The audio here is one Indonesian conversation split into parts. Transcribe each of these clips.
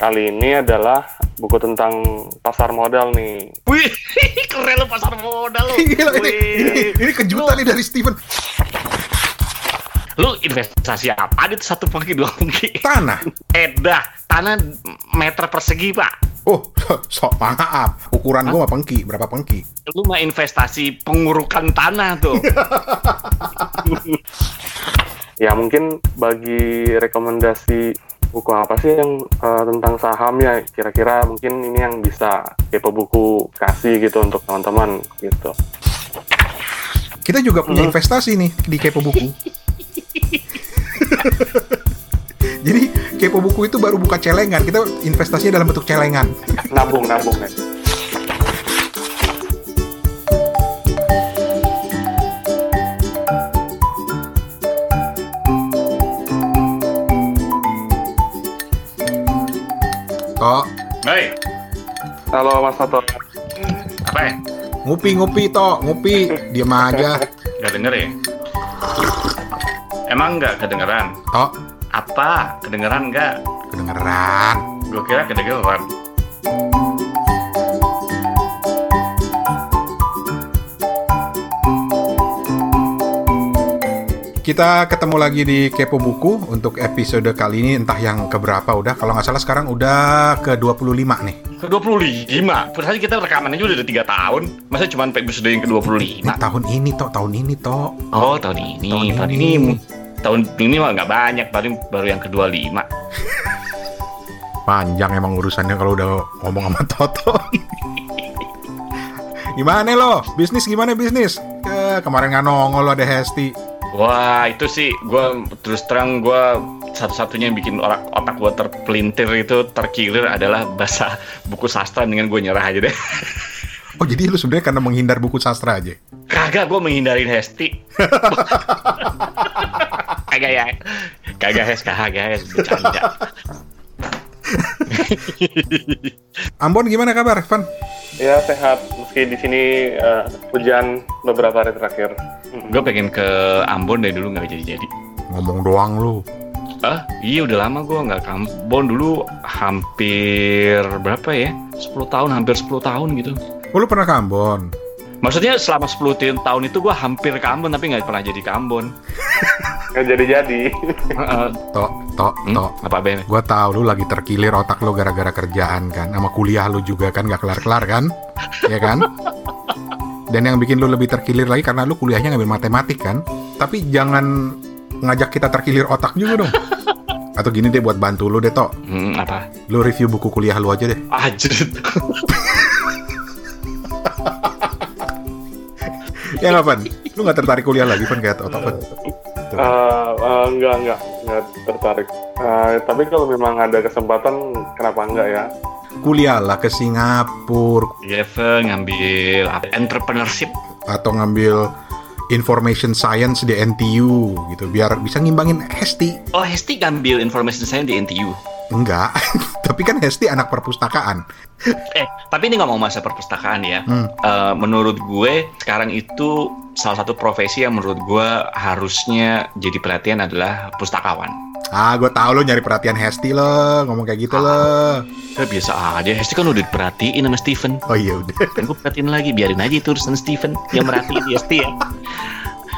kali ini adalah buku tentang pasar modal nih. Wih, keren lo pasar modal lo. Gila, ini, Wih. ini, ini kejutan nih dari Steven. Lu investasi apa itu satu pengki dua pengki? Tanah. Edah, tanah meter persegi pak. Oh, sok maaf. Ukuran gua mah pengki, berapa pengki? Lu mah investasi pengurukan tanah tuh. Ya mungkin bagi rekomendasi buku apa sih yang eh, tentang saham ya kira-kira mungkin ini yang bisa kepo buku kasih gitu untuk teman-teman gitu. Kita juga punya investasi nih di Kepo Buku. Jadi Kepo Buku itu baru buka celengan. Kita investasinya dalam bentuk celengan. Nabung nabung ya. Tok, Hei, Halo Mas Toto. apa ya? ngupi-ngupi Tok, ngupi. Diam aja. Gak denger ya? Emang nggak kedengeran? Tok, Apa? Kedengeran nggak? kedengeran. Gue kira kedengeran. Kita ketemu lagi di Kepo Buku untuk episode kali ini entah yang keberapa udah. Kalau nggak salah sekarang udah ke 25 nih. Ke 25. Padahal kita rekamannya udah 3 tahun. Masa cuma episode yang ke 25? Ini tahun ini Tok, tahun ini Tok. Oh, tahun ini. Tahun Tahun, ini. ini. Tahun ini mah nggak banyak, paling baru yang ke 25. Panjang emang urusannya kalau udah ngomong sama Toto. gimana lo? Bisnis gimana bisnis? Eh, kemarin nggak nongol lo ada Hesti. Wah, itu sih gue terus terang gue satu-satunya yang bikin otak otak gue terpelintir itu terkilir adalah bahasa buku sastra dengan gue nyerah aja deh. Oh jadi lu sebenarnya karena menghindar buku sastra aja? Kagak gue menghindarin Hesti. kagak ya. Kagak Hes, kagak Hes, bercanda. Ambon gimana kabar, Van? Ya sehat meski di sini eh, hujan beberapa hari terakhir. Gue pengen ke Ambon dari dulu nggak jadi-jadi. Ngomong doang lu. Ah, iya udah lama gue nggak ke Ambon dulu hampir berapa ya? 10 tahun, hampir 10 tahun gitu. Oh, lu pernah ke Ambon? Maksudnya selama 10 tahun itu gue hampir ke Ambon tapi nggak pernah jadi ke Ambon. Nggak jadi-jadi. Heeh. Tok, tok, Hmm, tok. apa Ben? Gua tahu lu lagi terkilir otak lu gara-gara kerjaan kan, sama kuliah lu juga kan nggak kelar-kelar kan, ya kan? Dan yang bikin lu lebih terkilir lagi karena lu kuliahnya ngambil matematik kan. Tapi jangan ngajak kita terkilir otak juga dong. Atau gini deh buat bantu lu deh tok, Hmm, apa? lu review buku kuliah lu aja deh. Anjir. Ya nggak Van? Lu nggak tertarik kuliah lagi Van kayak otak Van? Eh, eh, enggak enggak enggak tertarik. Eh, tapi kalau memang ada kesempatan kenapa enggak ya? Kuliah lah ke Singapura Iya, ngambil entrepreneurship. atau ngambil information science di NTU gitu biar bisa ngimbangin Hesti Oh, Hesti ngambil information saya di NTU. Enggak, tapi kan Hesti anak perpustakaan. Eh, tapi ini ngomong masa perpustakaan ya. Hmm. Eh, menurut gue sekarang itu salah satu profesi yang menurut gue harusnya jadi perhatian adalah pustakawan. Ah, gue tahu lo nyari perhatian Hesti lo, ngomong kayak gitu lo. Ya biasa aja, Hesti kan udah diperhatiin sama Steven. Oh iya udah. Kan gue perhatiin lagi, biarin aja itu urusan Steven yang merhatiin Hesti ya.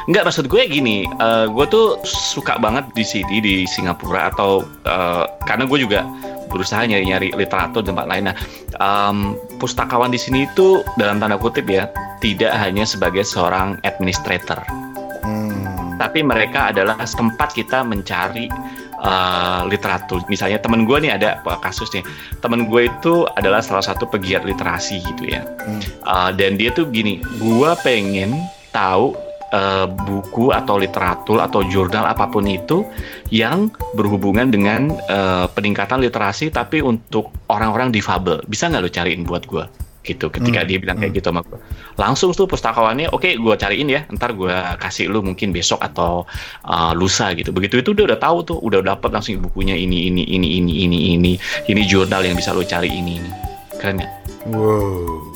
Enggak, maksud gue gini, eh, gue tuh suka banget di sini di Singapura atau eh, karena gue juga berusaha nyari-nyari literatur di tempat lain. Nah, em, pustakawan di sini itu dalam tanda kutip ya, tidak hanya sebagai seorang administrator, Hmm. tapi mereka adalah tempat kita mencari eh, literatur. Misalnya temen gue nih ada uh, kasus nih, temen gue itu adalah salah satu pegiat literasi gitu ya. Hmm. Uh, dan dia tuh gini, gue pengen tahu uh, buku atau literatur atau jurnal apa pun itu yang berhubungan dengan uh, peningkatan literasi tapi untuk orang-orang difabel. Bisa nggak lo cariin buat gue? Gitu. Ketika Hmm, dia bilang kayak hmm. gitu sama gue, langsung tuh pustakawannya, oke, gue cariin ya. Ntar gue kasih lu mungkin besok atau uh, lusa gitu. Begitu itu dia udah tahu tuh, udah dapat langsung bukunya ini ini ini ini ini ini ini jurnal yang bisa lo cari ini ini. Keren ya? Wow.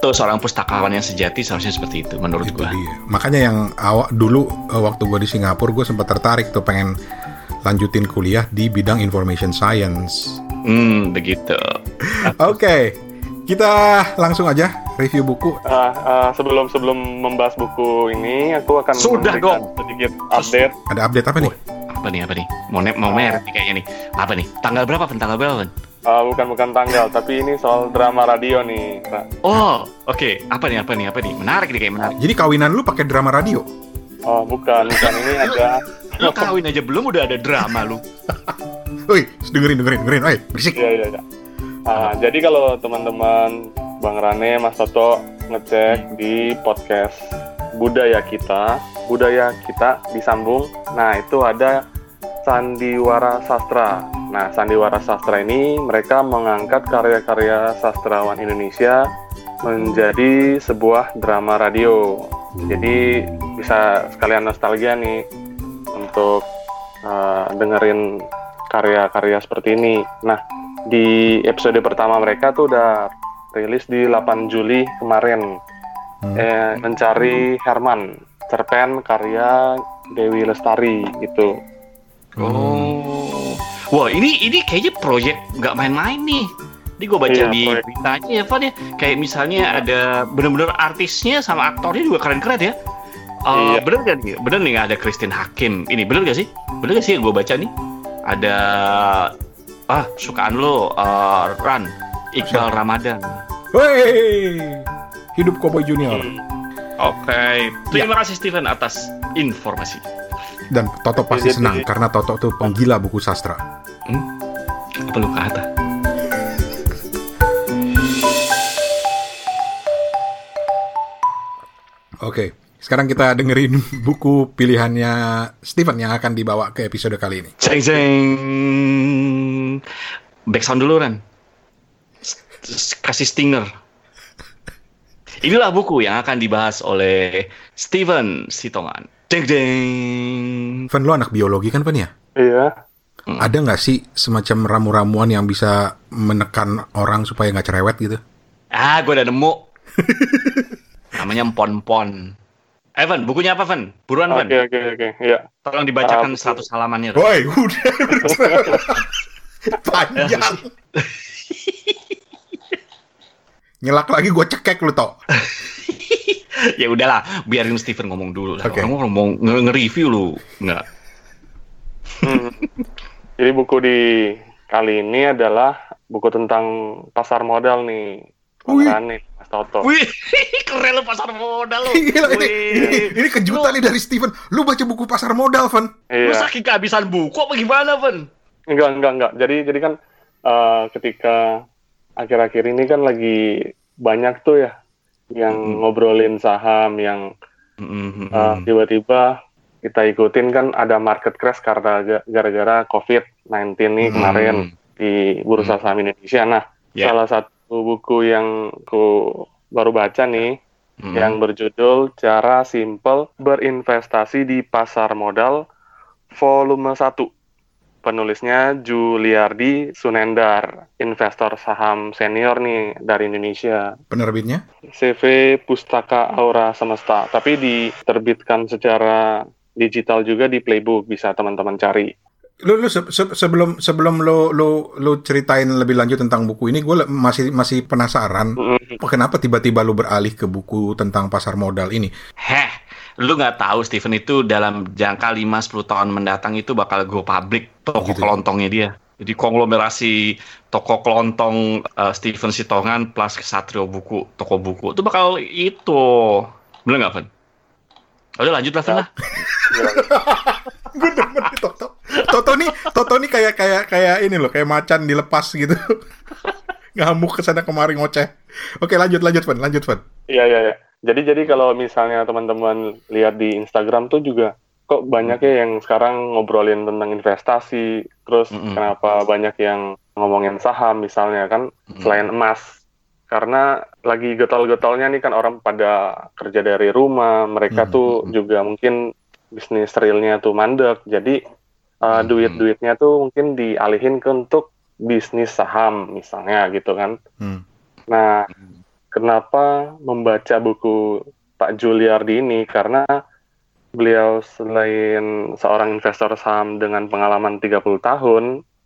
Tuh seorang pustakawan yang sejati seharusnya seperti itu menurut dia. Makanya yang awal dulu eh, waktu gue di Singapura gue sempat tertarik tuh pengen lanjutin kuliah di bidang information science. Hmm, begitu. Oke, kita langsung aja review buku. Ah, ah, sebelum sebelum membahas buku ini, aku akan Sudah memberikan dong. sedikit update. Ada update apa nih? Apa nih, apa nih? Mau ne- mau merah nih kayaknya nih. Apa nih? Tanggal berapa, Pen? Tanggal berapa, Pen? Ah, bukan bukan tanggal, tapi ini soal drama radio nih. Oh, oke. Apa nih, apa nih, apa nih? Menarik nih, kayak menarik. Jadi kawinan lu pakai drama radio? Oh, bukan, bukan ini ada. Lu kawin aja belum udah ada drama lu. Woi, dengerin dengerin dengerin, woi, berisik. Iya iya. iya. Ah, jadi kalau teman-teman Bang Rane, Mas Toto ngecek di podcast budaya kita, budaya kita disambung. Nah itu ada Sandiwara Sastra. Nah Sandiwara Sastra ini mereka mengangkat karya-karya sastrawan Indonesia menjadi sebuah drama radio. Jadi bisa sekalian nostalgia nih untuk uh, dengerin karya-karya seperti ini. Nah, di episode pertama mereka tuh udah rilis di 8 Juli kemarin. Hmm. Eh, mencari Herman, cerpen karya Dewi Lestari gitu. Oh. Wah, ini ini kayaknya proyek nggak main-main nih. Ini gue baca Iya, di proyek. beritanya ya, Van ya. Kayak misalnya ada bener-bener artisnya sama aktornya juga keren-keren ya. Eh, Iya. Bener gak nih? Bener nih ada Christine Hakim. Ini bener gak sih? Bener gak sih yang gue baca nih? Ada ah sukaan lo eh, Ran Iqbal Ramadan. Woi, hidup Cowboy Junior. Hmm. Oke, terima kasih Steven atas informasi. Dan Toto pasti Jadi- senang karena Toto tuh penggila buku sastra. Apa lu kata? Oke, sekarang kita dengerin buku pilihannya Steven yang akan dibawa ke episode kali ini. Ceng ceng. Back sound dulu s- Kasih stinger. Inilah buku yang akan dibahas oleh Steven Sitongan. Deng deng. Van, lo anak biologi kan, Van ya? Iya. Ada nggak sih semacam ramu-ramuan yang bisa menekan orang supaya nggak cerewet gitu? Ah, gue udah nemu. Namanya pon-pon. Evan, bukunya apa, Van? Buruan, Van. Oke oke oke. Iya. Tolong dibacakan Ah, buku. 100 halamannya. Woi, udah. Panjang. Nyelak lagi gue cekek lu, Tok. ya udahlah, biarin Steven ngomong dulu lah. Oke. Kamu ngomong nge- nge-review lu. Enggak. Hmm. Jadi buku di kali ini adalah buku tentang pasar modal nih. Wih. Rane, Mas Toto. Wih, keren lu pasar modal lu. Gila, ini, Wih. ini, ini kejutan nih dari Steven. Lu baca buku pasar modal, Van. Lu Iya. saking kehabisan buku apa gimana, Van? Enggak, enggak, enggak. Jadi jadi kan eh, ketika akhir-akhir ini kan lagi banyak tuh ya yang Mm-mm. ngobrolin saham yang Mm-hmm. eh, tiba-tiba kita ikutin kan ada market crash karena ga- gara-gara COVID-19 nih kemarin di bursa saham Indonesia. Nah, Ya. salah satu buku yang aku baru baca nih Mm. yang berjudul Cara Simple Berinvestasi di Pasar Modal Volume 1. Penulisnya Juliardi Sunendar, investor saham senior nih dari Indonesia. Penerbitnya? CV Pustaka Aura Semesta, tapi diterbitkan secara digital juga di Playbook bisa teman-teman cari. Lu, lu se- se- sebelum sebelum lu, lu lu ceritain lebih lanjut tentang buku ini, gue masih masih penasaran. Mm, Kenapa tiba-tiba lu beralih ke buku tentang pasar modal ini? Heh, lu nggak tahu Steven itu dalam jangka 5-10 tahun mendatang itu bakal go public toko Gitu. kelontongnya dia. Jadi konglomerasi toko kelontong eh, Steven Sitongan plus Satrio Buku, toko buku itu bakal itu. Bener nggak, Van? Udah lanjut lah, lah. gue demen nih Toto. Toto nih, Toto nih kayak kayak kayak ini loh, kayak macan dilepas gitu. Ngamuk ke sana kemari ngoceh. Oke, lanjut lanjut, Van. Lanjut, Van. Iya iya iya. Jadi jadi kalau misalnya teman-teman lihat di Instagram tuh juga kok banyak ya yang sekarang ngobrolin tentang investasi, terus Mm-mm. kenapa banyak yang ngomongin saham misalnya kan Mm. selain emas. Karena lagi getol-getolnya nih kan orang pada kerja dari rumah, mereka Mm, tuh mm, mm. juga mungkin bisnis realnya tuh mandek. Jadi uh, duit-duitnya tuh mungkin dialihin ke untuk bisnis saham misalnya gitu kan. Hmm. Nah, kenapa membaca buku Pak Juliardi ini? Karena beliau selain seorang investor saham dengan pengalaman 30 tahun,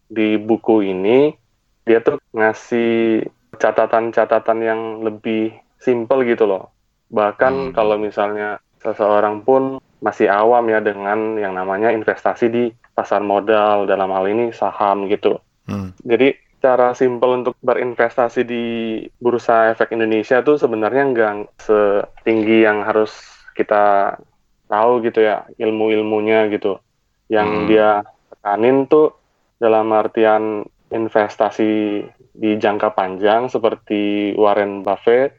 di buku ini dia tuh ngasih catatan-catatan yang lebih simple gitu loh. Bahkan Hmm. kalau misalnya seseorang pun masih awam ya dengan yang namanya investasi di pasar modal dalam hal ini saham gitu. Hmm. Jadi cara simpel untuk berinvestasi di bursa efek Indonesia tuh sebenarnya nggak setinggi yang harus kita tahu gitu ya ilmu-ilmunya gitu. Yang Hmm. dia tekanin tuh dalam artian investasi di jangka panjang seperti Warren Buffett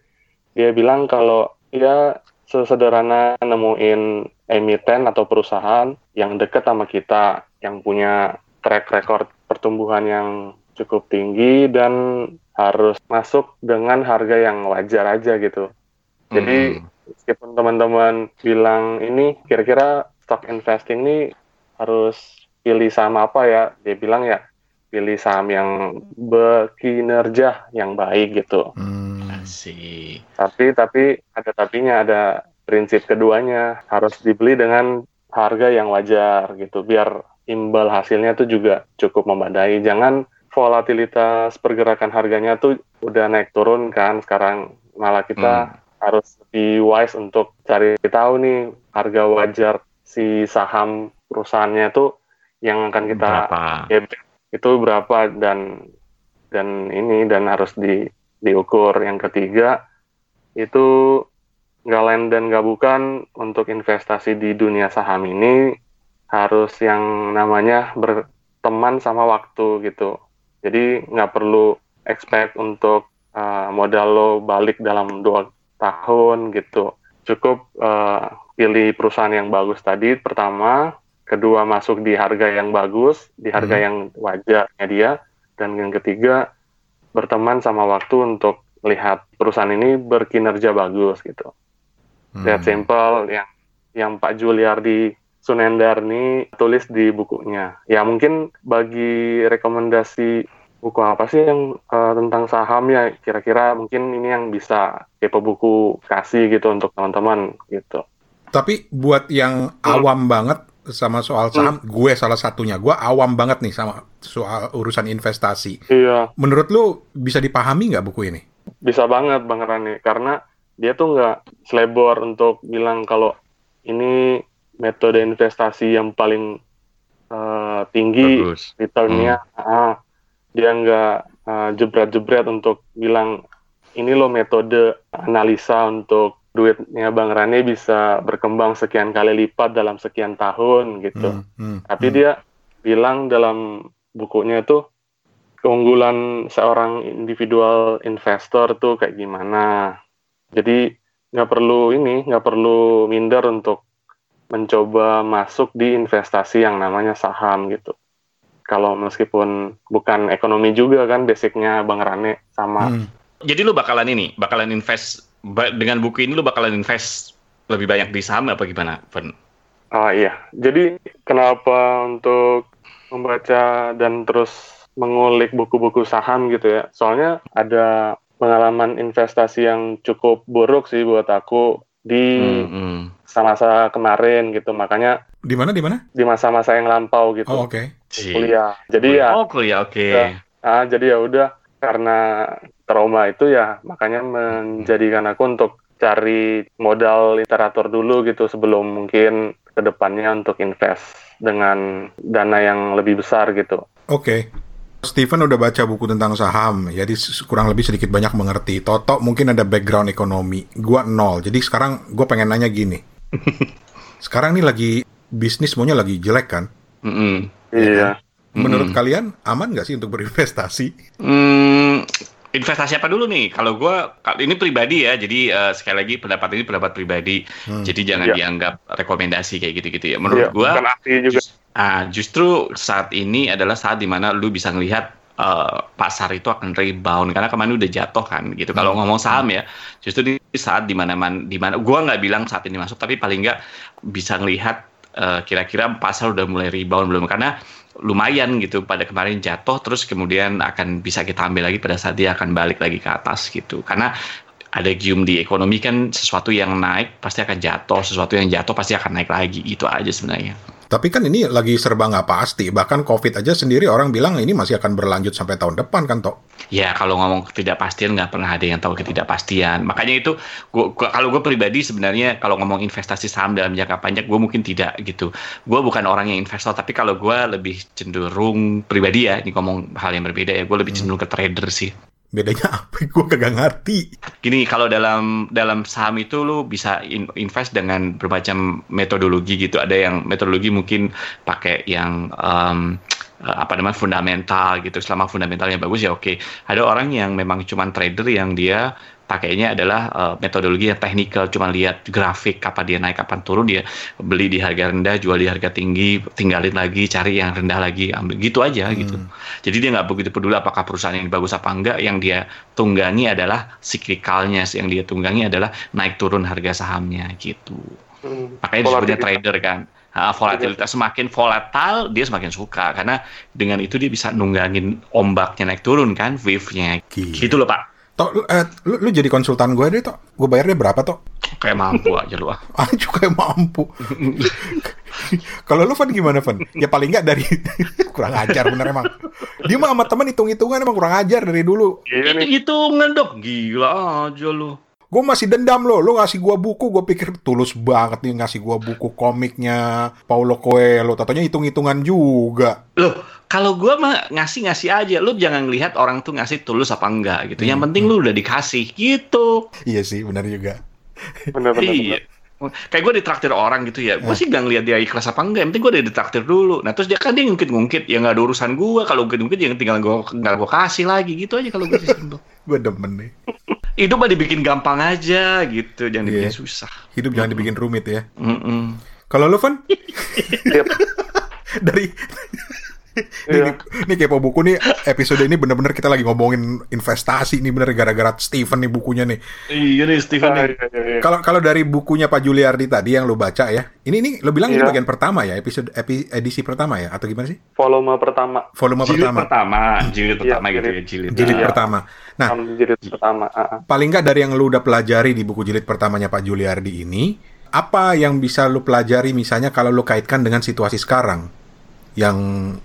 dia bilang kalau ya sesederhana nemuin emiten atau perusahaan yang dekat sama kita yang punya track record pertumbuhan yang cukup tinggi dan harus masuk dengan harga yang wajar aja gitu. Jadi Hmm. meskipun teman-teman bilang ini kira-kira stock investing ini harus pilih saham apa ya? Dia bilang ya pilih saham yang berkinerja yang baik gitu. Hmm. Tapi tapi ada tapinya ada prinsip keduanya harus dibeli dengan harga yang wajar gitu biar imbal hasilnya tuh juga cukup memadai. Jangan volatilitas pergerakan harganya tuh udah naik turun kan sekarang malah kita harus lebih wise untuk cari tahu nih harga wajar si saham perusahaannya tuh yang akan kita Berapa? itu berapa dan dan ini dan harus di diukur yang ketiga itu nggak lain dan nggak bukan untuk investasi di dunia saham ini harus yang namanya berteman sama waktu gitu jadi nggak perlu expect untuk uh, modal lo balik dalam dua tahun gitu cukup uh, pilih perusahaan yang bagus tadi pertama kedua masuk di harga yang bagus, di harga Hmm. yang wajarnya dia, dan yang ketiga berteman sama waktu untuk lihat perusahaan ini berkinerja bagus gitu. Hmm. Lihat simple yang yang Pak Juliardi Sunendar nih tulis di bukunya. Ya mungkin bagi rekomendasi buku apa sih yang eh, tentang saham ya kira-kira mungkin ini yang bisa kepo buku kasih gitu untuk teman-teman gitu. Tapi buat yang awam banget sama soal saham, gue salah satunya. Gue awam banget nih sama soal urusan investasi. Iya. Menurut lu bisa dipahami nggak buku ini? Bisa banget Bang Rani, karena dia tuh nggak selebor untuk bilang kalau ini metode investasi yang paling eh, tinggi Bagus. returnnya. Ah, dia nggak eh, jebret-jebret untuk bilang ini loh metode analisa untuk duitnya Bang Rani bisa berkembang sekian kali lipat dalam sekian tahun gitu. Hmm, hmm, Tapi hmm. dia bilang dalam bukunya itu keunggulan seorang individual investor tuh kayak gimana. Jadi nggak perlu ini, nggak perlu minder untuk mencoba masuk di investasi yang namanya saham gitu. Kalau meskipun bukan ekonomi juga kan basicnya Bang Rane sama Hmm. Jadi lu bakalan ini, bakalan invest dengan buku ini lu bakalan invest lebih banyak di saham apa gimana, Fen? Ah iya, jadi kenapa untuk membaca dan terus mengulik buku-buku saham gitu ya? Soalnya ada pengalaman investasi yang cukup buruk sih buat aku di Hmm, masa-masa kemarin gitu. Makanya Di mana di mana? di masa-masa yang lampau gitu Oh oke. kuliah. Jadi ya, Oh kuliah, oke. Ya. ah, jadi ya udah karena trauma itu ya makanya menjadikan aku untuk cari modal literatur dulu gitu sebelum mungkin ke depannya untuk invest dengan dana yang lebih besar gitu. Oke. Steven udah baca buku tentang saham, jadi kurang lebih sedikit banyak mengerti. Toto mungkin ada background ekonomi, gua nol. Jadi sekarang gue pengen nanya gini. sekarang nih lagi bisnis maunya lagi jelek kan? Mm-mm. Iya. Menurut Mm-mm. kalian aman nggak sih untuk berinvestasi? Hmm, investasi apa dulu nih? Kalau gua kal- ini pribadi ya, jadi eh, sekali lagi pendapat ini pendapat pribadi. Hmm. Jadi jangan Iya. dianggap rekomendasi kayak gitu-gitu ya. Menurut gua bukan ahli juga. Just- ah, justru saat ini adalah saat di mana lu bisa ngelihat eh, pasar itu akan rebound karena kemarin udah jatuh kan gitu. Kalau Hmm. ngomong saham ya, justru di saat di mana man, di mana gua nggak bilang saat ini masuk, tapi paling nggak bisa ngelihat eh, kira-kira pasar udah mulai rebound belum? Karena lumayan gitu pada kemarin jatuh terus kemudian akan bisa kita ambil lagi pada saat dia akan balik lagi ke atas gitu. Karena ada gium di ekonomi kan sesuatu yang naik pasti akan jatuh sesuatu yang jatuh pasti akan naik lagi gitu aja sebenarnya Tapi kan ini lagi serba nggak pasti. Bahkan COVID aja sendiri orang bilang ini masih akan berlanjut sampai tahun depan kan, Tok? Ya kalau ngomong ketidakpastian nggak pernah ada yang tahu ketidakpastian. Makanya itu gua, gua kalau gue pribadi sebenarnya kalau ngomong investasi saham dalam jangka panjang gue mungkin tidak gitu. Gue bukan orang yang investor tapi kalau gue lebih cenderung pribadi ya ini ngomong hal yang berbeda ya gue lebih cenderung ke trader sih. Bedanya apa? Gue kagak ngerti. Gini, kalau dalam dalam saham itu lu bisa in- invest dengan bermacam metodologi gitu. Ada yang metodologi mungkin pakai yang um, apa namanya fundamental gitu. Selama fundamentalnya bagus ya oke. Ada orang yang memang cuma trader yang dia pakainya adalah uh, metodologi yang teknikal, cuma lihat grafik kapan dia naik, kapan turun dia beli di harga rendah, jual di harga tinggi, tinggalin lagi, cari yang rendah lagi, ambil gitu aja gitu. Jadi dia nggak begitu peduli apakah perusahaan yang bagus apa enggak, yang dia tunggangi adalah siklikalnya, yang dia tunggangi adalah naik turun harga sahamnya gitu. Hmm. Makanya disebutnya trader kan. Ah, volatilitas semakin volatile dia semakin suka karena dengan itu dia bisa nunggangin ombaknya naik turun kan, wave-nya. Gitu loh Pak. Tok, lu, eh, lu, lu jadi konsultan gue deh, Tok. Gue bayarnya berapa, Tok? Kayak mampu aja lu ah. Ah, juga mampu. Kalau lu, Van, gimana, Van? Ya paling nggak dari... kurang ajar, bener emang. Dia mah sama temen hitung-hitungan emang kurang ajar dari dulu. Iya nih. Hitungan dok, gila aja lu. Gue masih dendam lo, lo ngasih gua buku, gue pikir tulus banget nih ngasih gua buku komiknya Paulo Coelho, tatanya hitung-hitungan juga. Loh, kalau gua mah ngasih-ngasih aja. Lu jangan lihat orang tuh ngasih tulus apa enggak gitu. Yang penting lu udah dikasih gitu. Iya sih, benar juga. Bener-bener. Iya. Kayak gue ditraktir orang gitu ya, gue sih gak ngeliat dia ikhlas apa enggak, yang penting gue udah ditraktir dulu. Nah terus dia kan dia ngungkit-ngungkit, ya nggak ada urusan gue. Kalau ngungkit-ngungkit ya tinggal gue nggak gue kasih lagi gitu aja kalau gue sih simpel. Gue demen nih. Hidup mah dibikin gampang aja gitu, jangan dibikin Iya. susah. Hidup jangan dibikin rumit ya. Mm-mm. Kalau lo, Van? Dari... Iya. Ini, ini kepo buku nih, episode ini bener-bener kita lagi ngomongin investasi nih bener gara-gara Steven nih bukunya nih. Iya nih Steven Ah, nih. iya, iya, iya. Kalau kalau dari bukunya Pak Juliardi tadi yang lo baca ya, ini ini lo bilang ini Iya. bagian pertama ya, episode epi- edisi pertama ya, atau gimana sih? Volume pertama. Volume Jilid pertama, pertama, jilid pertama gitu ya, jilid. jilid. Iya. pertama. Nah, jilid pertama. ah, ah. paling nggak dari yang lu udah pelajari di buku jilid pertamanya Pak Juliardi ini, apa yang bisa lu pelajari misalnya kalau lu kaitkan dengan situasi sekarang yang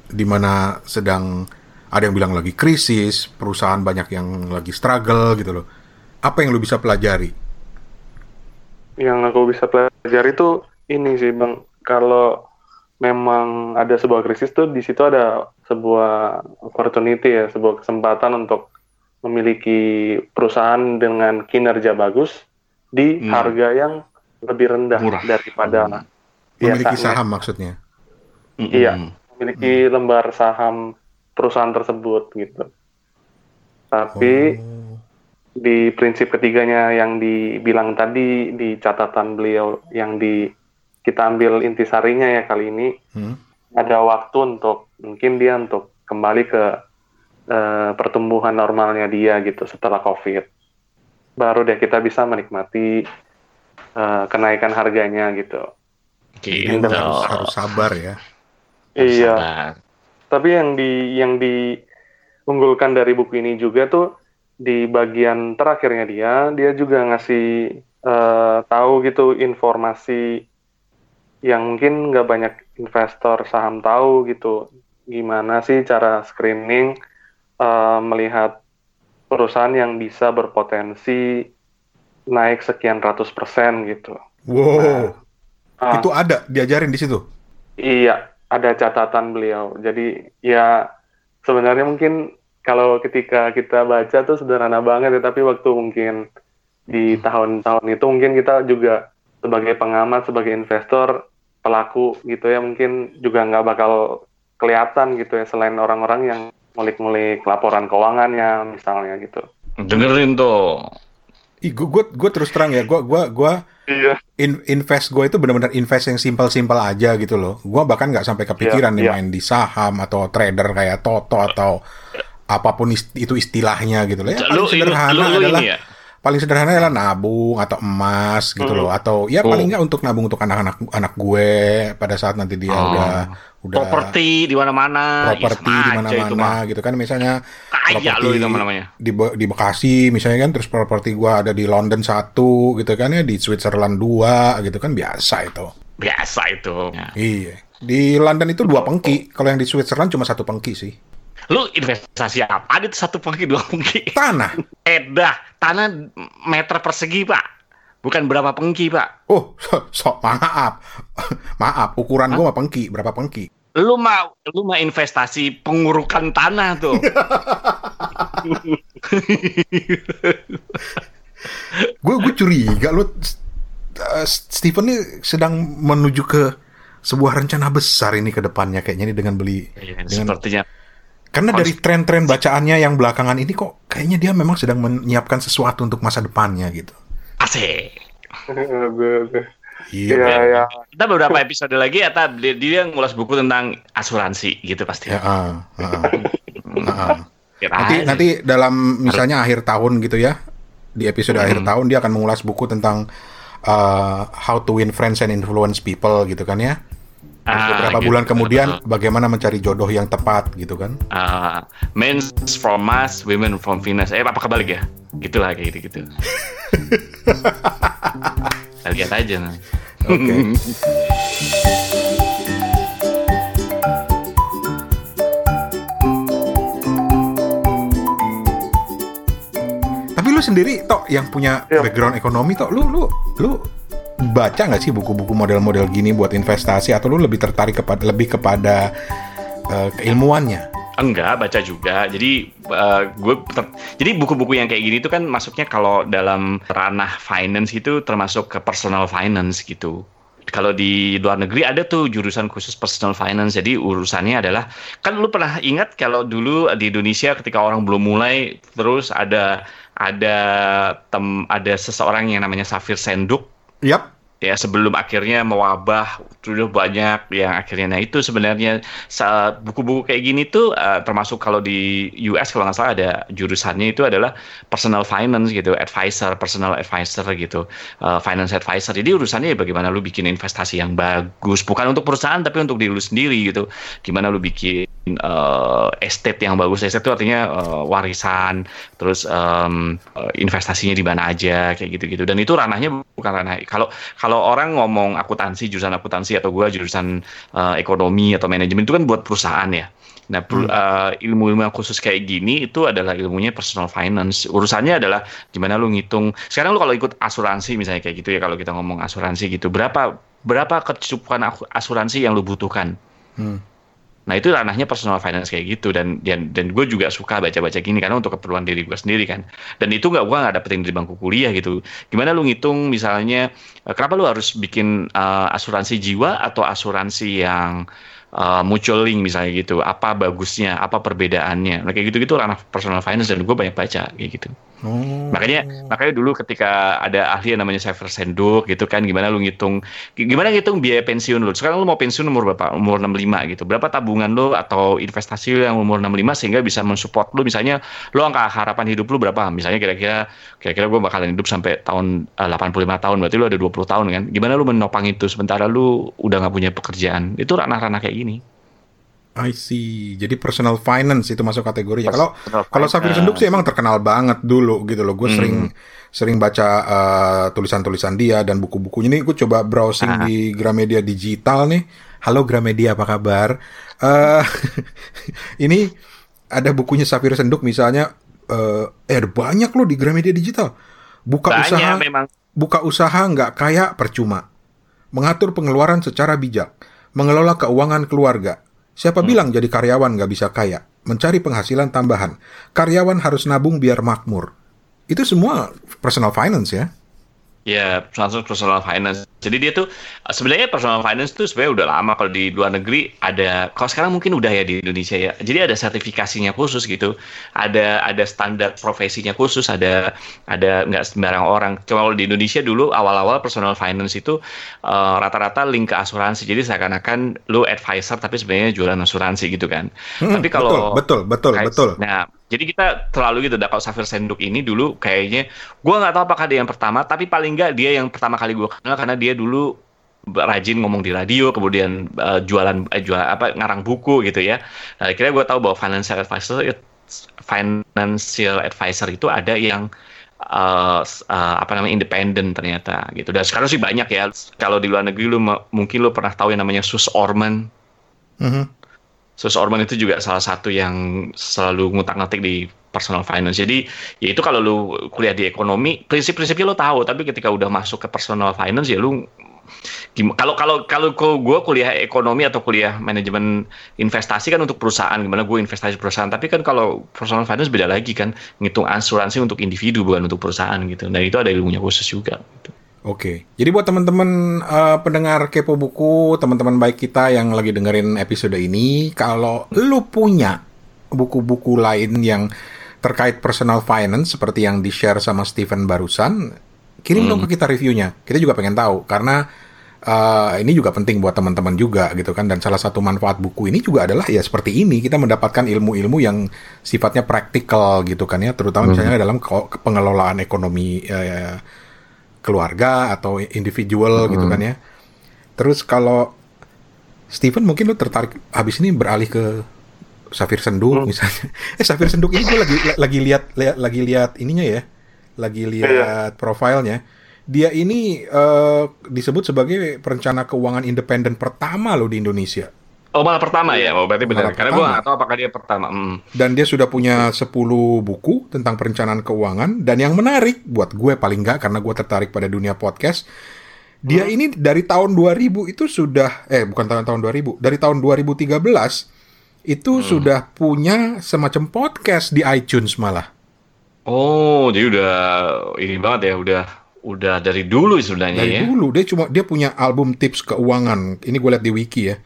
di mana sedang ada yang bilang lagi krisis, perusahaan banyak yang lagi struggle gitu loh. Apa yang lu bisa pelajari? Yang aku bisa pelajari itu ini sih bang. Kalau memang ada sebuah krisis tuh di situ ada sebuah opportunity ya, sebuah kesempatan untuk memiliki perusahaan dengan kinerja bagus di Hmm. harga yang lebih rendah Murah. daripada Hmm. Memiliki biasanya. saham maksudnya. Iya. Memiliki lembar saham perusahaan tersebut gitu. Tapi Oh. di prinsip ketiganya yang dibilang tadi di catatan beliau yang di kita ambil intisarinya ya kali ini Hmm. ada waktu untuk mungkin dia untuk kembali ke eh, pertumbuhan normalnya dia gitu setelah COVID. Baru deh kita bisa menikmati eh, kenaikan harganya gitu. Gitu. Jadi harus, harus sabar ya. Iya. Sabar. Tapi yang di yang diunggulkan dari buku ini juga tuh di bagian terakhirnya dia dia juga ngasih eh, tahu gitu informasi yang mungkin nggak banyak investor saham tahu gitu gimana sih cara screening eh, melihat perusahaan yang bisa berpotensi naik sekian ratus persen gitu. Wow. Ah, Itu ada diajarin di situ. Iya, ada catatan beliau. Jadi ya sebenarnya mungkin kalau ketika kita baca tuh sederhana banget ya, tapi waktu mungkin di tahun-tahun itu mungkin kita juga sebagai pengamat, sebagai investor, pelaku gitu ya, mungkin juga nggak bakal kelihatan gitu ya selain orang-orang yang ngulik-ngulik laporan keuangannya misalnya gitu. Dengerin tuh. Ih, gue gue terus terang ya, gue gua gua Iya. in- invest gue itu benar-benar invest yang simpel-simpel aja gitu loh. Gue bahkan nggak sampai kepikiran Iya, nih iya. main di saham atau trader kayak Toto atau apa pun ist- itu istilahnya gitu loh. Ya, Lu, sederhana lu, lu adalah ini ya? Paling sederhana adalah nabung atau emas gitu Hmm. loh atau ya Oh. paling nggak untuk nabung untuk anak-anak anak gue pada saat nanti dia Oh. udah udah Properti di mana-mana. Ya, properti sama di mana-mana gitu kan misalnya Kaya lu itu namanya. di Be- di Bekasi misalnya kan terus properti gua ada di London satu gitu kan ya di Switzerland dua gitu kan biasa itu Biasa itu. Ya. iya Di London itu dua pengki. Kalau yang di Switzerland cuma satu pengki sih. Lu investasi apa? Ada satu pengki, dua pengki. Tanah. Edah, tanah meter persegi, Pak. Bukan berapa pengki, Pak. Oh, so, so maaf. maaf, ukuran gua mah pengki. Berapa pengki? Lu mau lu mau investasi pengurukan tanah tuh. gue gue curiga lu uh, Steven nih sedang menuju ke sebuah rencana besar ini ke depannya kayaknya ini dengan beli Ya, dengan sepertinya karena dari tren-tren bacaannya yang belakangan ini kok kayaknya dia memang sedang menyiapkan sesuatu untuk masa depannya gitu. asik. Iya. Iya, ya. Kita beberapa episode lagi ya, dia, dia ngulas buku tentang asuransi gitu pasti. Ya, ah, ah, ah. Kira Nanti nanti dalam misalnya akhir tahun gitu ya. Di episode akhir tahun dia akan mengulas buku tentang uh, how to win friends and influence people gitu kan ya. Ah, beberapa gitu. bulan kemudian bagaimana mencari jodoh yang tepat gitu kan. Ah, men from Mars, women from Venus. Eh, apa kebalik ya? Gitulah kayak gitu-gitu. Kita lihat aja. Nah. Oke. Tapi lu sendiri tok yang punya Iya. background ekonomi tok lu lu lu baca nggak sih buku-buku model-model gini buat investasi atau lu lebih tertarik kepada lebih kepada eh, keilmuannya? Enggak, baca juga. Jadi eh, gue jadi buku-buku yang kayak gini itu kan masuknya kalau dalam ranah finance itu termasuk ke personal finance gitu. Kalau di luar negeri ada tuh jurusan khusus personal finance. Jadi urusannya adalah kan lu pernah ingat kalau dulu di Indonesia ketika orang belum mulai terus ada ada tem ada seseorang yang namanya Safir Senduk Yap. ya sebelum akhirnya mewabah sudah banyak yang akhirnya. Nah itu sebenarnya buku-buku kayak gini tuh eh, termasuk kalau di US kalau nggak salah ada jurusannya itu adalah personal finance gitu advisor personal advisor gitu eh, finance advisor. Jadi urusannya ya bagaimana lu bikin investasi yang bagus bukan untuk perusahaan tapi untuk diri lu sendiri gitu. Gimana lu bikin eh, estate yang bagus estate itu artinya eh, warisan terus eh, investasinya di mana aja kayak gitu-gitu dan itu ranahnya bukan ranah kalau kalau orang ngomong akuntansi jurusan akuntansi atau gua jurusan eh, ekonomi atau manajemen itu kan buat perusahaan ya Nah, eh, ilmu-ilmu yang khusus kayak gini itu adalah ilmunya personal finance. Urusannya adalah gimana lu ngitung. Sekarang lu kalau ikut asuransi misalnya kayak gitu ya kalau kita ngomong asuransi gitu, berapa berapa kecukupan asuransi yang lu butuhkan? Hmm. Nah itu ranahnya personal finance kayak gitu dan dan, dan gue juga suka baca-baca gini karena untuk keperluan diri gue sendiri kan. Dan itu nggak gue nggak dapetin dari bangku kuliah gitu. Gimana lu ngitung misalnya eh, kenapa lu harus bikin eh, asuransi jiwa atau asuransi yang eh, mutual link misalnya gitu. Apa bagusnya? Apa perbedaannya? Nah, kayak gitu-gitu ranah personal finance dan gue banyak baca kayak gitu. Oh. Makanya makanya dulu ketika ada ahli yang namanya Sever Senduk gitu kan gimana lu ngitung gimana ngitung biaya pensiun lu. Sekarang lu mau pensiun umur berapa? Umur 65 gitu. Berapa tabungan lu atau investasi lu yang umur 65 sehingga bisa mensupport lu misalnya lu angka harapan hidup lu berapa? Misalnya kira-kira kira-kira gue bakalan hidup sampai tahun eh, 85 tahun berarti lu ada 20 tahun kan. Gimana lu menopang itu sementara lu udah nggak punya pekerjaan. Itu ranah-ranah kayak gini. I see. Jadi personal finance itu masuk kategorinya. Kalau kalau. Safir Senduk sih emang terkenal banget dulu gitu loh. Gue Hmm. sering sering baca uh, tulisan-tulisan dia dan buku-bukunya. Ini gue coba browsing Ah. di Gramedia digital nih. Halo Gramedia apa kabar? Eh ini ada bukunya Safir Senduk misalnya. eh eh ada banyak loh di Gramedia digital. Buka Banyak usaha memang. buka usaha nggak kaya percuma. Mengatur pengeluaran secara bijak. Mengelola keuangan keluarga. Siapa bilang jadi karyawan nggak bisa kaya? Mencari penghasilan tambahan. Karyawan harus nabung biar makmur. Itu semua personal finance ya. Ya, langsung personal finance. Jadi dia tuh sebenarnya personal finance tuh sebenarnya udah lama kalau di luar negeri ada. Kalau sekarang mungkin udah ya di Indonesia ya. Jadi ada sertifikasinya khusus gitu. Ada ada standar profesinya khusus. Ada ada nggak sembarang orang. Cuma kalau di Indonesia dulu awal-awal personal finance itu eh, rata-rata link ke asuransi. Jadi seakan-akan lu advisor tapi sebenarnya jualan asuransi gitu kan. Hmm, tapi kalau betul, betul, betul, Kayak- betul. Nah, jadi kita terlalu gitu. Kalau Safir Senduk ini dulu kayaknya gue nggak tahu apakah dia yang pertama, tapi paling nggak dia yang pertama kali gue kenal karena dia dulu rajin ngomong di radio, kemudian eh, jualan eh, jual apa ngarang buku gitu ya. Nah, akhirnya gue tahu bahwa financial advisor financial advisor itu ada yang uh, uh, apa namanya independen ternyata gitu. Dan sekarang sih banyak ya. Kalau di luar negeri lu mungkin lu pernah tahu yang namanya Sus Orman. Mhm. Sus Orman itu juga salah satu yang selalu ngutak-ngatik di personal finance. Jadi ya itu kalau lu kuliah di ekonomi, prinsip-prinsipnya lu tahu, tapi ketika udah masuk ke personal finance ya lu kalau kalau kalau gue kuliah ekonomi atau kuliah manajemen investasi kan untuk perusahaan gimana gue investasi perusahaan tapi kan kalau personal finance beda lagi kan ngitung asuransi untuk individu bukan untuk perusahaan gitu dan itu ada ilmunya khusus juga gitu. Oke, jadi buat teman-teman eh, pendengar kepo buku, teman-teman baik kita yang lagi dengerin episode ini, kalau lu punya buku-buku lain yang terkait personal finance seperti yang di-share sama Steven barusan, kirim dong ke kita reviewnya. Kita juga pengen tahu karena eh, ini juga penting buat teman-teman juga gitu kan. Dan salah satu manfaat buku ini juga adalah ya seperti ini kita mendapatkan ilmu-ilmu yang sifatnya praktikal gitu kan ya, terutama misalnya dalam pengelolaan ekonomi. eh, keluarga atau individual gitu kan ya. Terus kalau Steven mungkin lu tertarik habis ini beralih ke Safir Senduk misalnya. Eh Safir Senduk ini gue lagi lagi lihat lihat- lagi lihat ininya ya. Lagi lihat profilnya. Dia ini eh, disebut sebagai perencana keuangan independen pertama loh di Indonesia. Oh malah pertama ya, oh berarti benar. Malah Karena gue nggak tahu apakah dia pertama. Hmm. Dan dia sudah punya 10 buku tentang perencanaan keuangan. Dan yang menarik, buat gue paling nggak, karena gue tertarik pada dunia podcast, dia ini dari tahun 2000 itu sudah, eh bukan tahun tahun 2000, dari tahun 2013 itu sudah punya semacam podcast di iTunes malah. Oh jadi udah ini banget ya, udah udah dari dulu sebenarnya Dari ya. dulu dia cuma dia punya album tips keuangan. Ini gue lihat di wiki ya.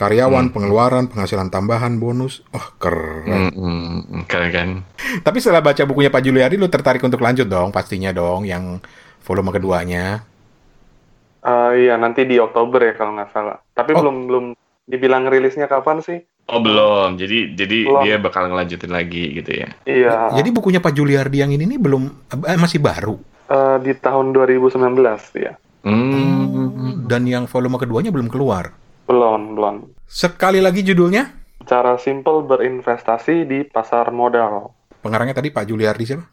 Karyawan, pengeluaran, penghasilan tambahan, bonus. Oh, keren. Hmm, hmm, keren kan. Tapi setelah baca bukunya Pak Juliari, lu tertarik untuk lanjut dong, pastinya dong, yang volume keduanya. Eh, iya nanti di Oktober ya kalau nggak salah. Tapi Oh. belum belum dibilang rilisnya kapan sih? Oh belum, jadi jadi Belum. dia bakal ngelanjutin lagi gitu ya. Iya. Jadi bukunya Pak Juliardi yang ini nih belum eh, masih baru. eh, di tahun 2019 ya. Hmm. Dan yang volume keduanya belum keluar. Belum belum. Sekali lagi judulnya, Cara simple berinvestasi di pasar modal. pengarangnya tadi Pak Juliardi siapa?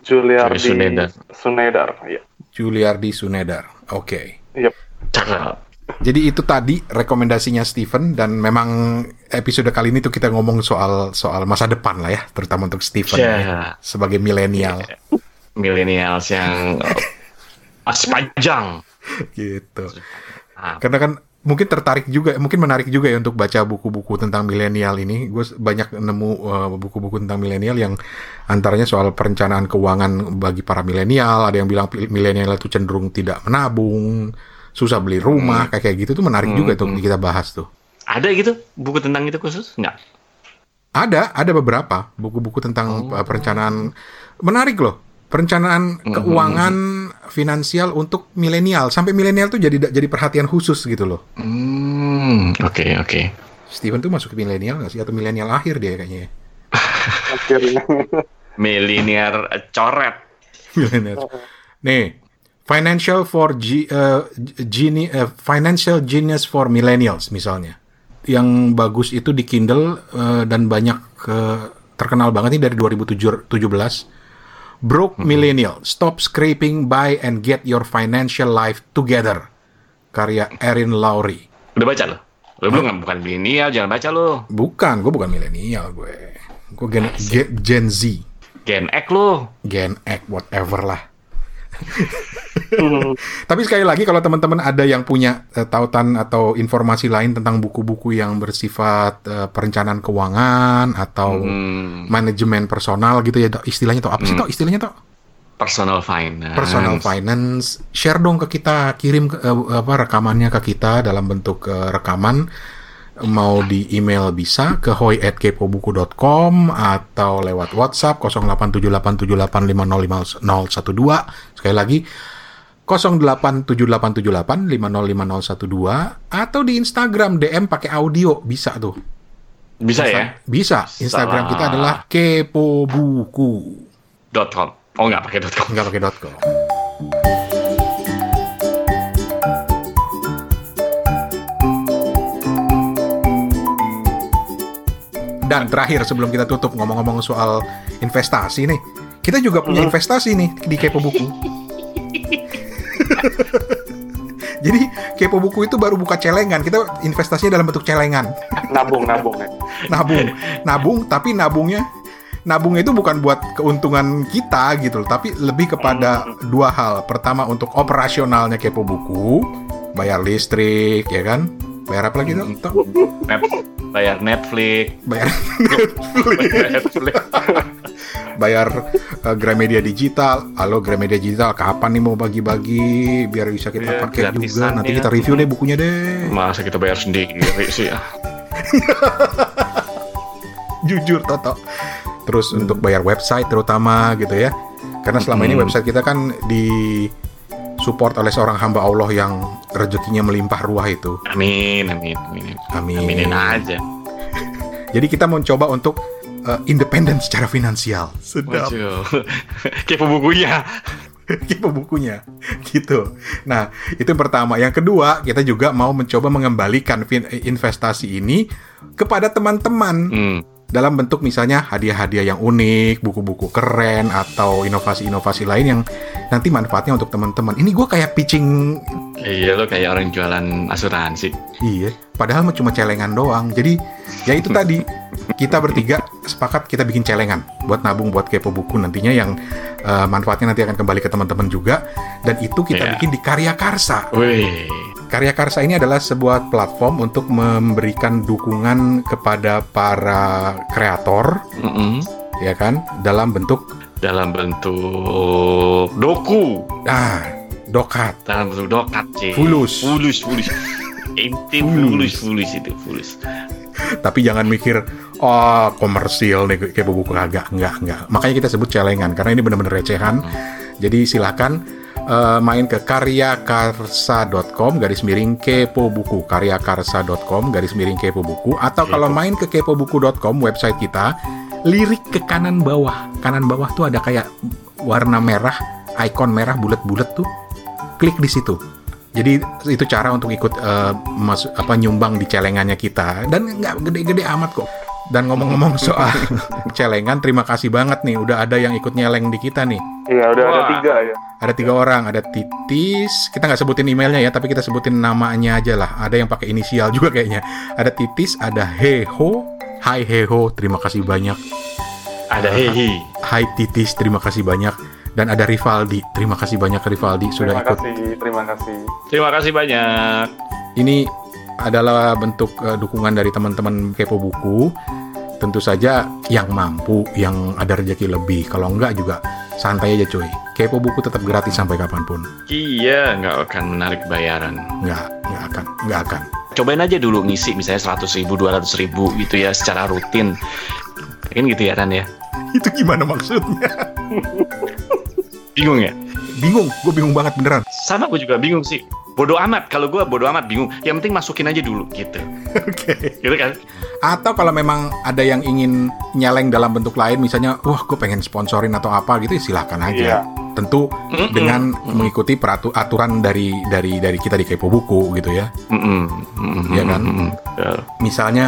Juliardi Sunedar. Sunedar. Ya. Juliardi Sunedar. Oke. Yep. Cakep. Jadi itu tadi rekomendasinya Steven dan memang episode kali ini tuh kita ngomong soal soal masa depan lah ya, terutama untuk Steven Ya. ya, sebagai milenial Millennials yang oh, masih panjang. gitu. Karena kan mungkin tertarik juga, mungkin menarik juga ya untuk baca buku-buku tentang milenial ini. Gue banyak nemu uh, buku-buku tentang milenial yang antaranya soal perencanaan keuangan bagi para milenial. Ada yang bilang milenial itu cenderung tidak menabung, susah beli rumah, kayak kayak gitu tuh menarik juga tuh kita bahas tuh. ada gitu buku tentang itu khusus? Enggak. Ada, ada beberapa buku-buku tentang uh, perencanaan menarik loh. Perencanaan keuangan finansial untuk milenial. Sampai milenial tuh jadi jadi perhatian khusus gitu loh. Hmm, oke oke. Steven tuh masuk ke milenial nggak sih? Atau milenial akhir dia kayaknya ya? Akhirnya. Milenial coret. Millennials. Nih, financial for G, uh, geni- uh, financial genius for millennials misalnya. Yang bagus itu di Kindle uh, dan banyak uh, terkenal banget nih dari 2017. Broke Millennial, Stop Scraping, Buy and Get Your Financial Life Together. Karya Erin Lowry. Udah baca lo? Lo belum kan bukan milenial, jangan baca lo. Bukan, gue bukan milenial gue. Gue gen, Gen- Gen Z. Gen X lo. Gen X, whatever lah. Tapi sekali lagi kalau teman-teman ada yang punya eh, tautan atau informasi lain tentang buku-buku yang bersifat eh, perencanaan keuangan atau Hmm, manajemen personal gitu ya istilahnya tuh apa sih toh istilahnya toh? Personal finance. personal finance. Share dong ke kita kirim ke, eh, apa rekamannya ke kita dalam bentuk eh, rekaman. Mau di email bisa ke hoi@kepobuku.com atau lewat WhatsApp 087878505012 sekali lagi 087878505012 atau di Instagram DM pakai audio bisa tuh Bisa ya? bisa Instagram Salah. kita adalah kepobuku Dot .com. Oh nggak pakai .com. nggak pakai .com Dan terakhir sebelum kita tutup ngomong-ngomong soal investasi nih, kita juga punya investasi nih di Kepo Buku. Jadi Kepo Buku itu baru buka celengan, kita investasinya dalam bentuk celengan. Nabung, nabung ya. Nabung, nabung, tapi nabungnya nabungnya itu bukan buat keuntungan kita gitu loh, tapi lebih kepada dua hal. Pertama untuk operasionalnya Kepo Buku, bayar listrik, ya kan? Bayar apa lagi tuh? Tok? Net, bayar Netflix, Bayar bayar Netflix. Bayar uh, Gramedia Digital. Halo Gramedia Digital, kapan nih mau bagi-bagi biar bisa kita Iya, pakai juga. Nanti ya. kita review deh bukunya deh. Masa kita bayar sendiri sih? ah. Jujur Toto. Terus untuk bayar website terutama gitu ya. Karena selama ini Hmm. website kita kan di support oleh seorang hamba Allah yang rezekinya melimpah ruah itu. Amin, amin, amin. Amin. Aminin aja. Jadi kita mencoba untuk uh, independen secara finansial. Sedap. Waduh. Kepo bukunya. Kepo bukunya gitu. Nah, itu yang pertama. Yang kedua, kita juga mau mencoba mengembalikan fin- investasi ini kepada teman-teman Hmm. Dalam bentuk misalnya hadiah-hadiah yang unik, buku-buku keren atau inovasi-inovasi lain yang nanti manfaatnya untuk teman-teman. Ini gue kayak pitching Iya lo kayak orang jualan asuransi. Iya, padahal mah cuma celengan doang. Jadi ya itu tadi kita bertiga sepakat kita bikin celengan buat nabung buat kepo buku nantinya yang eh, manfaatnya nanti akan kembali ke teman-teman juga dan itu kita Iya. bikin di Karya Karsa. Wih. Karya Karsa ini adalah sebuah platform untuk memberikan dukungan kepada para kreator Mm-mm. ya kan dalam bentuk Dalam bentuk doku. ah dokat. Dalam bentuk dokat sih. Fulus. Fulus, fulus. Inti Fulus. fulus, itu fulus. Tapi jangan mikir oh komersil nih kayak buku kagak enggak enggak. Makanya kita sebut celengan karena ini benar-benar recehan. Jadi silakan eh, main ke karyakarsa.com garis miring kepo buku. karyakarsa.com garis miring kepo buku. Atau Kepo. kalau main ke kepobuku.com website kita lirik ke kanan bawah. Kanan bawah tuh ada kayak warna merah icon merah bulat-bulat tuh. Klik di situ. Jadi itu cara untuk ikut eh, masuk apa nyumbang di celengannya kita. Dan nggak gede-gede amat kok. Dan ngomong-ngomong soal celengan, terima kasih banget nih udah ada yang ikut nyeleng di kita nih. Iya, udah ada Wah. tiga ya. Ada tiga orang, ada Titis. Kita nggak sebutin emailnya ya, tapi kita sebutin namanya aja lah. Ada yang pakai inisial juga kayaknya. Ada Titis, ada Heho. Hai Heho, terima kasih banyak. Ada hehi. Hai Titis, terima kasih banyak. Dan ada Rivaldi, terima kasih banyak Rivaldi sudah Terima ikut kasih, terima kasih. Terima kasih banyak. ini adalah bentuk eh, dukungan dari teman-teman kepo buku. Tentu saja yang mampu, yang ada rezeki lebih. Kalau enggak juga santai aja cuy. Kepo buku tetap gratis sampai kapan pun. Iya, nggak akan menarik bayaran. Nggak, nggak akan, nggak akan. Cobain aja dulu ngisi misalnya 100 ribu, 200 ribu gitu ya secara rutin. Kan gitu ya Ran ya? Itu gimana maksudnya? Bingung ya? Bingung, gue bingung banget beneran. Sama gue juga bingung sih. Bodoh amat, kalau gue bodoh amat bingung. Yang penting masukin aja dulu gitu. Oke. Gitu kan? Atau kalau memang ada yang ingin nyeleng dalam bentuk lain, misalnya, wah gue pengen sponsorin atau apa gitu, ya silahkan aja. Iya. Tentu Mm-mm. dengan Mm-mm. mengikuti peratu- aturan dari dari dari kita di kepo buku gitu ya. Mm-mm. Mm-mm. Iya kan? Mm-mm. Betul. misalnya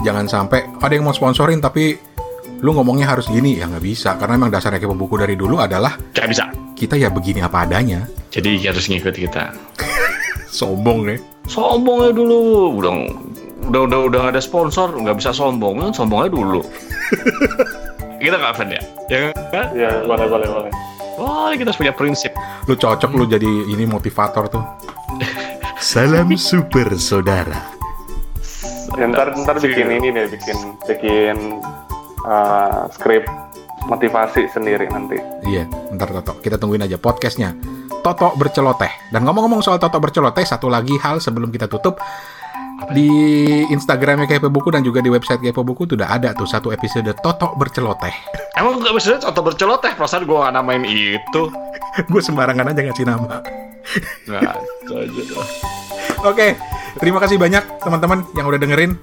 jangan sampai ada yang mau sponsorin tapi lu ngomongnya harus gini ya nggak bisa karena emang dasarnya kepo buku dari dulu adalah Nggak bisa. kita ya begini apa adanya Jadi harus ngikut kita. sombong ya Sombongnya dulu. Udah udah udah udah ada sponsor, nggak bisa sombong. Sombongnya dulu. kita nggak fan ya? Ya kan? Iya, boleh, boleh, boleh. Oh, kita punya prinsip. lu cocok lu jadi ini motivator tuh salam super saudara Ya, ntar, ntar bikin ini deh, bikin, bikin uh, skrip motivasi sendiri nanti. iya ntar Toto kita tungguin aja podcastnya Toto berceloteh dan ngomong-ngomong soal Toto berceloteh satu lagi hal sebelum kita tutup di Instagramnya Kepo Buku dan juga di website Kepo Buku sudah ada tuh satu episode Toto berceloteh. Emang nggak bisa atau berceloteh? Perasaan gue nggak namain itu. Gue sembarangan aja ngasih nama. Aja. Oke, terima kasih banyak teman-teman yang udah dengerin.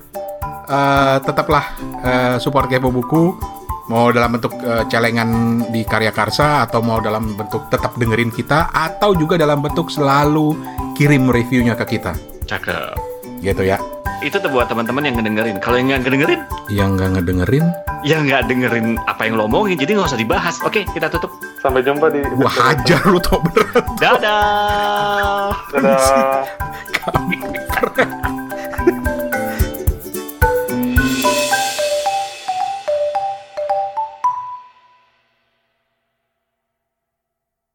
Eh, tetaplah eh, support Kepo Buku. Mau dalam bentuk eh, celengan di Karya Karsa atau mau dalam bentuk tetap dengerin kita atau juga dalam bentuk selalu kirim reviewnya ke kita. Cakep. Gitu ya. itu tuh buat teman-teman yang ngedengerin. Kalau yang nggak ngedengerin, Yang nggak ngedengerin, ya nggak dengerin apa yang lo omongin. Jadi nggak usah dibahas. Oke, kita tutup. Sampai jumpa di gua hajar lu tau beneran. Dadah. Dadah.